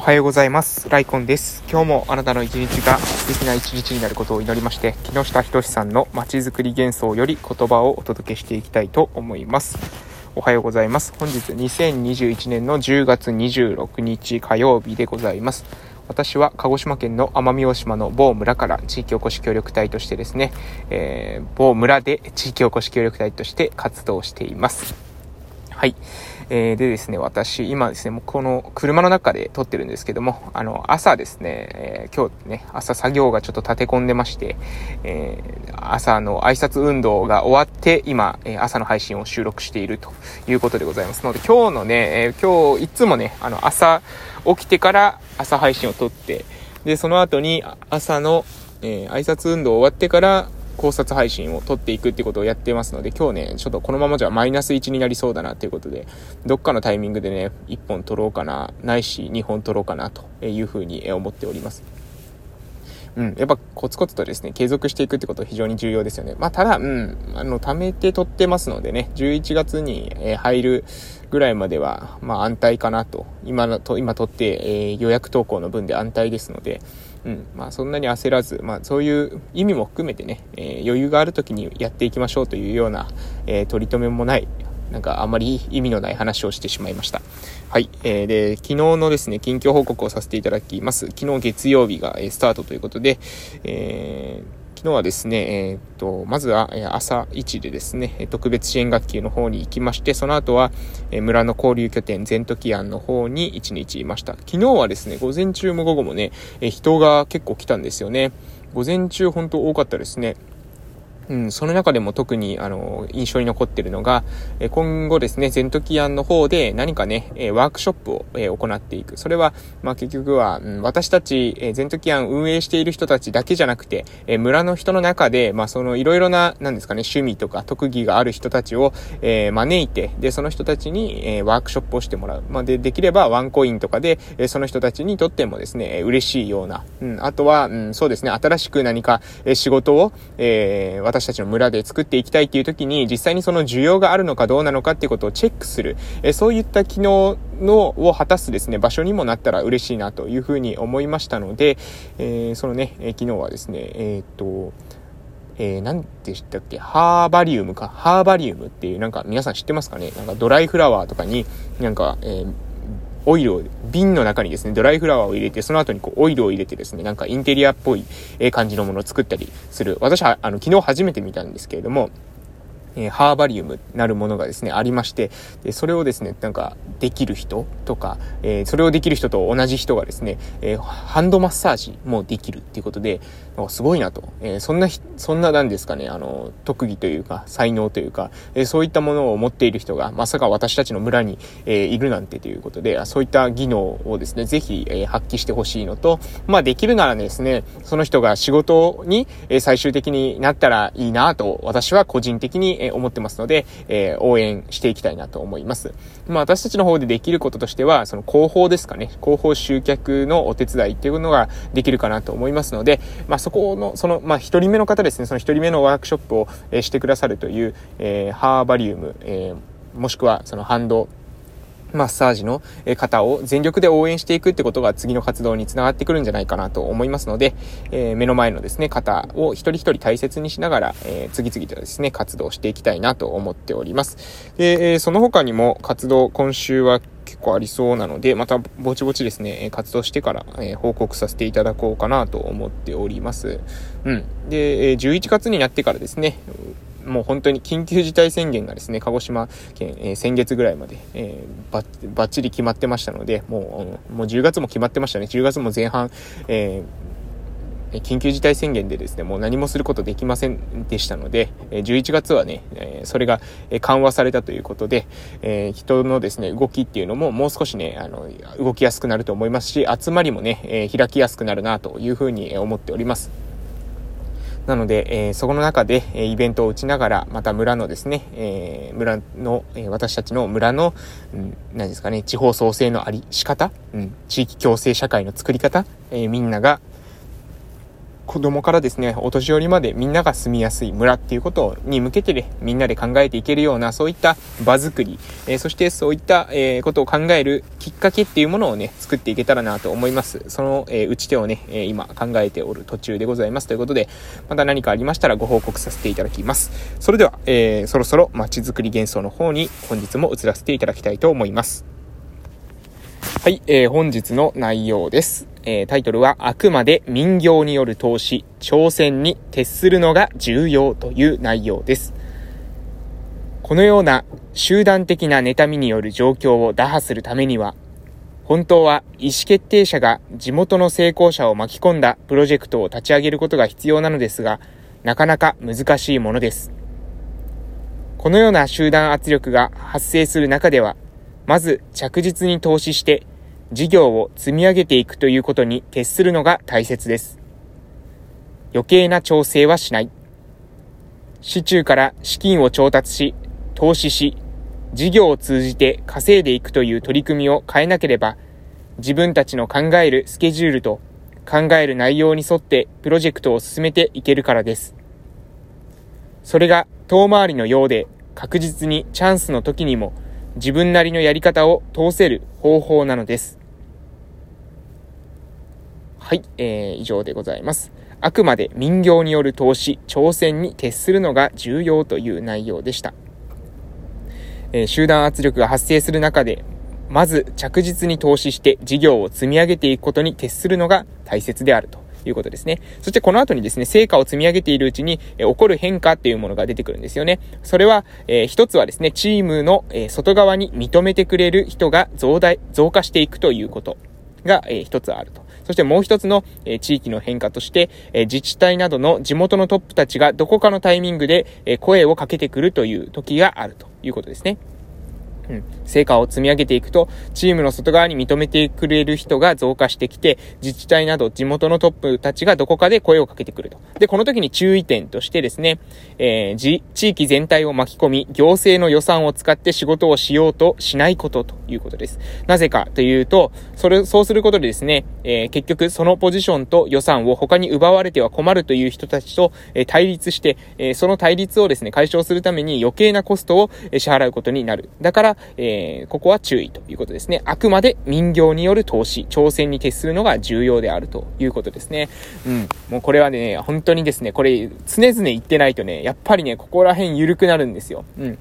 おはようございます。ライコンです。今日もあなたの一日が素敵な一日になることを祈りまして、木下仁さんのまちづくり幻想より言葉をお届けしていきたいと思います。おはようございます。本日2021年の10月26日火曜日でございます。私は鹿児島県の奄美大島の某村から地域おこし協力隊としてですね、えー、某村で地域おこし協力隊として活動しています。はい。えー、でですね、私、今ですね、もうこの車の中で撮ってるんですけども、あの、朝ですね、えー、今日ね、朝作業がちょっと立て込んでまして、えー、朝の挨拶運動が終わって、今、え朝の配信を収録しているということでございますので、今日のね、え今日いつもね、あの、朝起きてから朝配信を撮って、で、その後に朝の、え挨拶運動終わってから、考察配信を撮っていくってことをやってますので、今日ね、ちょっとこのままじゃマイナス1になりそうだなっていうことで、どっかのタイミングでね、1本撮ろうかな、ないし2本撮ろうかなというふうに思っております。うん、やっぱコツコツとですね、継続していくってことは非常に重要ですよね。まあ、ただ、うん、あの、貯めて取ってますのでね、11月に、え入るぐらいまでは、まあ、安泰かなと。今のと、今取って、えー、予約投稿の分で安泰ですので、うん、まあ、そんなに焦らず、まあ、そういう意味も含めてね、えー、余裕がある時にやっていきましょうというような、えー、取り留めもない、なんかあまり意味のない話をしてしまいました。はい。えー、で、昨日のですね、近況報告をさせていただきます。昨日月曜日が、えー、スタートということで、えー昨日はですね、えー、っと、まずは朝一でですね、特別支援学級の方に行きまして、その後は村の交流拠点全時庵の方に1日いました。昨日はですね、午前中も午後もね、人が結構来たんですよね。午前中本当多かったですね。うん、その中でも特に、あの、印象に残ってるのが、え今後ですね、ゼントキアンの方で何かね、えワークショップを、え行っていく。それは、まあ、結局は、うん、私たち、えゼントキアン運営している人たちだけじゃなくて、え村の人の中で、まあ、その、いろいろな、なんですかね、趣味とか特技がある人たちを、え招いて、で、その人たちに、えワークショップをしてもらう。まあ、で、できればワンコインとかで、えその人たちにとってもですね、嬉しいような、うん、あとは、うん、そうですね、新しく何か、え仕事を、えー、私私たちの村で作っていきたいっていう時に、実際にその需要があるのかどうなのかっていうことをチェックする、えそういった機能のを果たすですね、場所にもなったら嬉しいなというふうに思いましたので、えー、そのね、え昨日はですね、えー、っと、えー、何でしたっけハーバリウムか。ハーバリウムっていう、なんか皆さん知ってますかね？なんかドライフラワーとかに、なんか、えーオイルを、瓶の中にですね、ドライフラワーを入れて、その後にこう、オイルを入れてですね、なんかインテリアっぽい感じのものを作ったりする。私は、あの、昨日初めて見たんですけれども、えー、ハーバリウムなるものがですね、ありまして、でそれをですね、なんか、できる人とか、えー、それをできる人と同じ人がですね、えー、ハンドマッサージもできるっていうことで、すごいなと。えー、そんな、そんななんですかね、あの、特技というか、才能というか、えー、そういったものを持っている人が、まさか私たちの村に、えー、いるなんてということで、そういった技能をですね、ぜひ、えー、発揮してほしいのと、まあ、できるならですね、その人が仕事に、えー、最終的になったらいいなと、私は個人的に、え、思ってますので、え、応援していきたいなと思います。まあ、私たちの方でできることとしては、その広報ですかね、広報集客のお手伝いっていうのができるかなと思いますので、まあ、そこの、その、まあ、一人目の方ですね、その一人目のワークショップを、えしてくださるという、え、ハーバリウム、え、もしくはそのハンド、マッサージの方を全力で応援していくってことが次の活動につながってくるんじゃないかなと思いますので、えー、目の前のですね、方を一人一人大切にしながら、えー、次々とですね、活動していきたいなと思っております。で、えー、その他にも活動、今週は結構ありそうなので、またぼちぼちですね、活動してから、え、報告させていただこうかなと思っております。うん。で、11月になってからですね、もう本当に緊急事態宣言がですね、鹿児島県、えー、先月ぐらいまで、えー、ばばっちり決まってましたので、もう、もう10月も決まってましたね。10月も前半、えー緊急事態宣言でですね、もう何もすることできませんでしたので、11月はね、それが緩和されたということで、人のですね、動きっていうのももう少しね、あの、動きやすくなると思いますし、集まりもね、開きやすくなるなというふうに思っております。なので、えー、そこの中で、えイベントを打ちながら、また村のですね、えー、村の、えー、私たちの村の、うん、何ですかね、地方創生のあり、仕方、うん、地域共生社会の作り方、えみんなが、子供からですね、お年寄りまでみんなが住みやすい村っていうことに向けてね、みんなで考えていけるような、そういった場作り、えー、そしてそういった、えー、ことを考えるきっかけっていうものをね、作っていけたらなと思います。その、えー、打ち手をね、え今考えておる途中でございます。ということで、また何かありましたらご報告させていただきます。それでは、えそろそろ街づくり幻想の方に本日も移らせていただきたいと思います。はい、えー、本日の内容です。えー、タイトルは、あくまで民業による投資、挑戦に徹するのが重要という内容です。このような集団的な妬みによる状況を打破するためには、本当は意思決定者が地元の成功者を巻き込んだプロジェクトを立ち上げることが必要なのですが、なかなか難しいものです。このような集団圧力が発生する中では、まず着実に投資して事業を積み上げていくということに徹するのが大切です。余計な調整はしない。市中から資金を調達し、投資し、事業を通じて稼いでいくという取り組みを変えなければ、自分たちの考えるスケジュールと考える内容に沿ってプロジェクトを進めていけるからです。それが遠回りのようで確実にチャンスの時にも自分なりのやり方を通せる方法なのです。はい、えー、以上でございます。あくまで民業による投資、挑戦に徹するのが重要という内容でした。えー、集団圧力が発生する中で、まず着実に投資して事業を積み上げていくことに徹するのが大切であるということですね。そしてこの後にですね、成果を積み上げているうちに、え、起こる変化っていうものが出てくるんですよね。それは、えー、一つはですね、チームの、え、外側に認めてくれる人が増大、増加していくということが、えー、一つあると。そしてもう一つの、え、地域の変化として、え、自治体などの地元のトップたちがどこかのタイミングで、え、声をかけてくるという時があるということですね。うん、成果を積み上げていくと、チームの外側に認めてくれる人が増加してきて、自治体など地元のトップたちがどこかで声をかけてくると。で、この時に注意点としてですね、えー、地域全体を巻き込み、行政の予算を使って仕事をしようとしないことということです。なぜかというと、それ、そうすることでですね、えー、結局そのポジションと予算を他に奪われては困るという人たちと、えー、対立して、えその対立をですね、解消するために余計なコストを支払うことになる。だから、えー、ここは注意ということですね。あくまで民業による投資、挑戦に徹するのが重要であるということですね。うん。もうこれはね、本当にですね、これ常々言ってないとね、やっぱりね、ここら辺緩くなるんですよ。うん。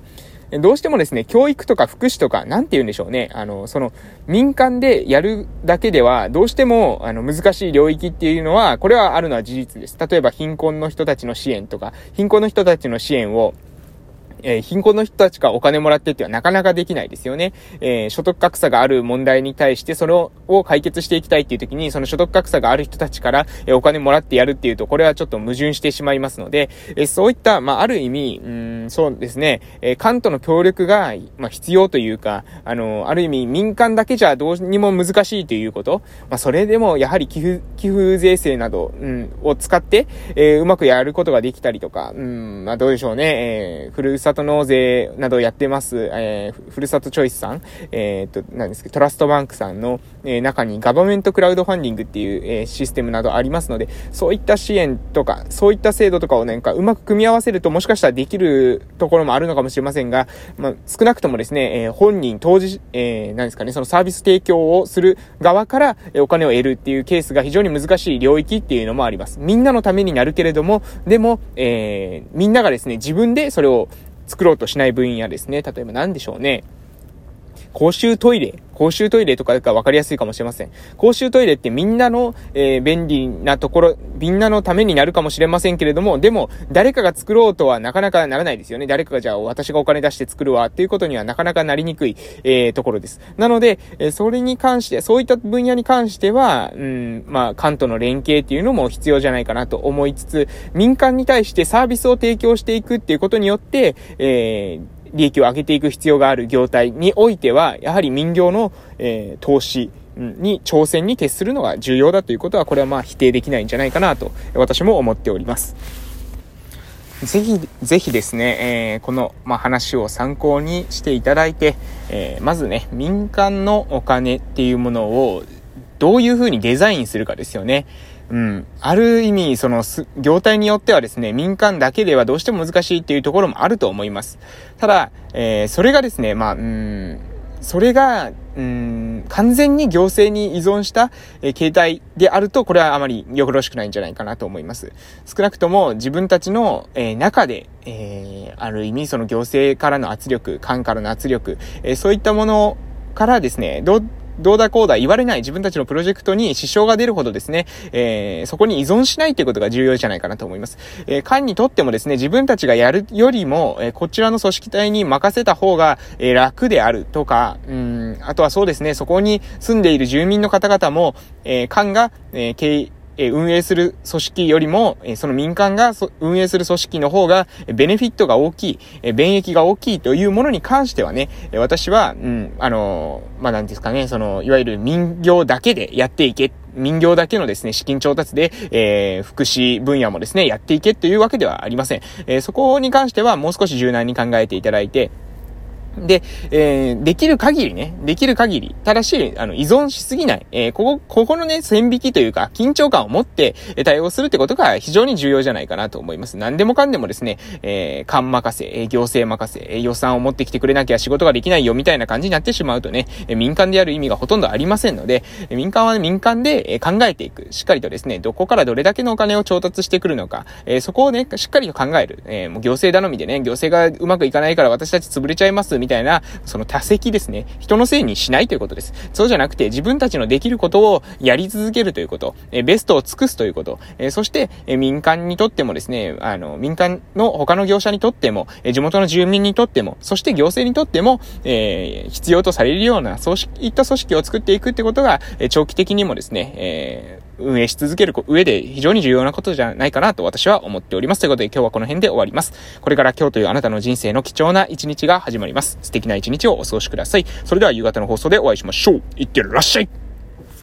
どうしてもですね、教育とか福祉とか、なんて言うんでしょうね。あの、その、民間でやるだけでは、どうしても、あの、難しい領域っていうのは、これはあるのは事実です。例えば、貧困の人たちの支援とか、貧困の人たちの支援を、えー、貧困の人たちがお金もらってってはなかなかできないですよね。えー、所得格差がある問題に対して、それを解決していきたいっていう時に、その所得格差がある人たちから、え、お金もらってやるっていうと、これはちょっと矛盾してしまいますので、えそういった、まあ、ある意味、うん、そうですね、えカントの協力が、まあ、必要というか、あの、ある意味民間だけじゃどうにも難しいということ、まあ、それでもやはり寄付、寄付税制など、うん、を使って、えうまくやることができたりとか、うん、まあ、どうでしょうね、え、ふるさと納税などをやってます、えー、ふるさとチョイスさん、えー、っと、なんですけど、トラストバンクさんの、えー、中にガバメントクラウドファンディングっていう、えー、システムなどありますので、そういった支援とか、そういった制度とかをなんかうまく組み合わせるともしかしたらできるところもあるのかもしれませんが、まあ、少なくともですね、えー、本人、当時、えー、何ですかね、そのサービス提供をする側から、えお金を得るっていうケースが非常に難しい領域っていうのもあります。みんなのためになるけれども、でも、えー、みんながですね、自分でそれを作ろうとしない分野ですね。例えば何でしょうね。公衆トイレ公衆トイレとかが分かりやすいかもしれません。公衆トイレってみんなの、えー、便利なところ、みんなのためになるかもしれませんけれども、でも、誰かが作ろうとはなかなかならないですよね。誰かがじゃあ私がお金出して作るわっていうことにはなかなかなりにくい、えー、ところです。なので、えー、それに関して、そういった分野に関しては、うん、まあ、関東の連携っていうのも必要じゃないかなと思いつつ、民間に対してサービスを提供していくっていうことによって、えー、利益を上げていく必要がある業態においては、やはり民業の、えー、投資、に挑戦に徹するのが重要だということは、これはまあ否定できないんじゃないかなと、私も思っております。ぜひ、ぜひですね、えー、この、まあ、話を参考にしていただいて、えー、まずね、民間のお金っていうものをどういうふうにデザインするかですよね。うん。ある意味、その、業態によってはですね、民間だけではどうしても難しいっていうところもあると思います。ただ、えー、それがですね、まあ、うん、それが、うん、完全に行政に依存した、えー、形態であると、これはあまりよろしくないんじゃないかなと思います。少なくとも自分たちの、えー、中で、えー、ある意味その行政からの圧力、官からの圧力、えー、そういったものからですね、ど、どうだこうだ言われない自分たちのプロジェクトに支障が出るほどですね、えー、そこに依存しないということが重要じゃないかなと思います。えー、官にとってもですね、自分たちがやるよりも、えー、こちらの組織体に任せた方が、えー、楽であるとか、うん、あとはそうですね、そこに住んでいる住民の方々も、えー、官が、えー、経え運営する組織よりも、えその民間が運営する組織の方が、ベネフィットが大きい、え便益が大きいというものに関してはね、私は、うん、あのまあ、なんですかね、その、いわゆる民業だけでやっていけ、民業だけのですね、資金調達で、えー、福祉分野もですね、やっていけというわけではありません。えー、そこに関してはもう少し柔軟に考えていただいて、で、えー、できる限りね、できる限り、ただし、あの、依存しすぎない、えー、ここ、ここのね、線引きというか、緊張感を持って、え対応するってことが非常に重要じゃないかなと思います。何でもかんでもですね、えー、官任せ、え行政任せ、え予算を持ってきてくれなきゃ仕事ができないよ、みたいな感じになってしまうとね、え民間でやる意味がほとんどありませんので、え民間は、ね、民間で、え考えていく。しっかりとですね、どこからどれだけのお金を調達してくるのか、えそこをね、しっかりと考える。えもう行政頼みでね、行政がうまくいかないから私たち潰れちゃいます、みたいな、その多席ですね。人のせいにしないということです。そうじゃなくて、自分たちのできることをやり続けるということ、えベストを尽くすということ、えそして、え民間にとってもですね、あの、民間の他の業者にとっても、え地元の住民にとっても、そして行政にとっても、えー、必要とされるような、そういった組織を作っていくってことが、え長期的にもですね、えー運営し続ける上で非常に重要なことじゃないかなと私は思っております。ということで今日はこの辺で終わります。これから今日というあなたの人生の貴重な一日が始まります。素敵な一日をお過ごしください。それでは夕方の放送でお会いしましょう。いってらっしゃい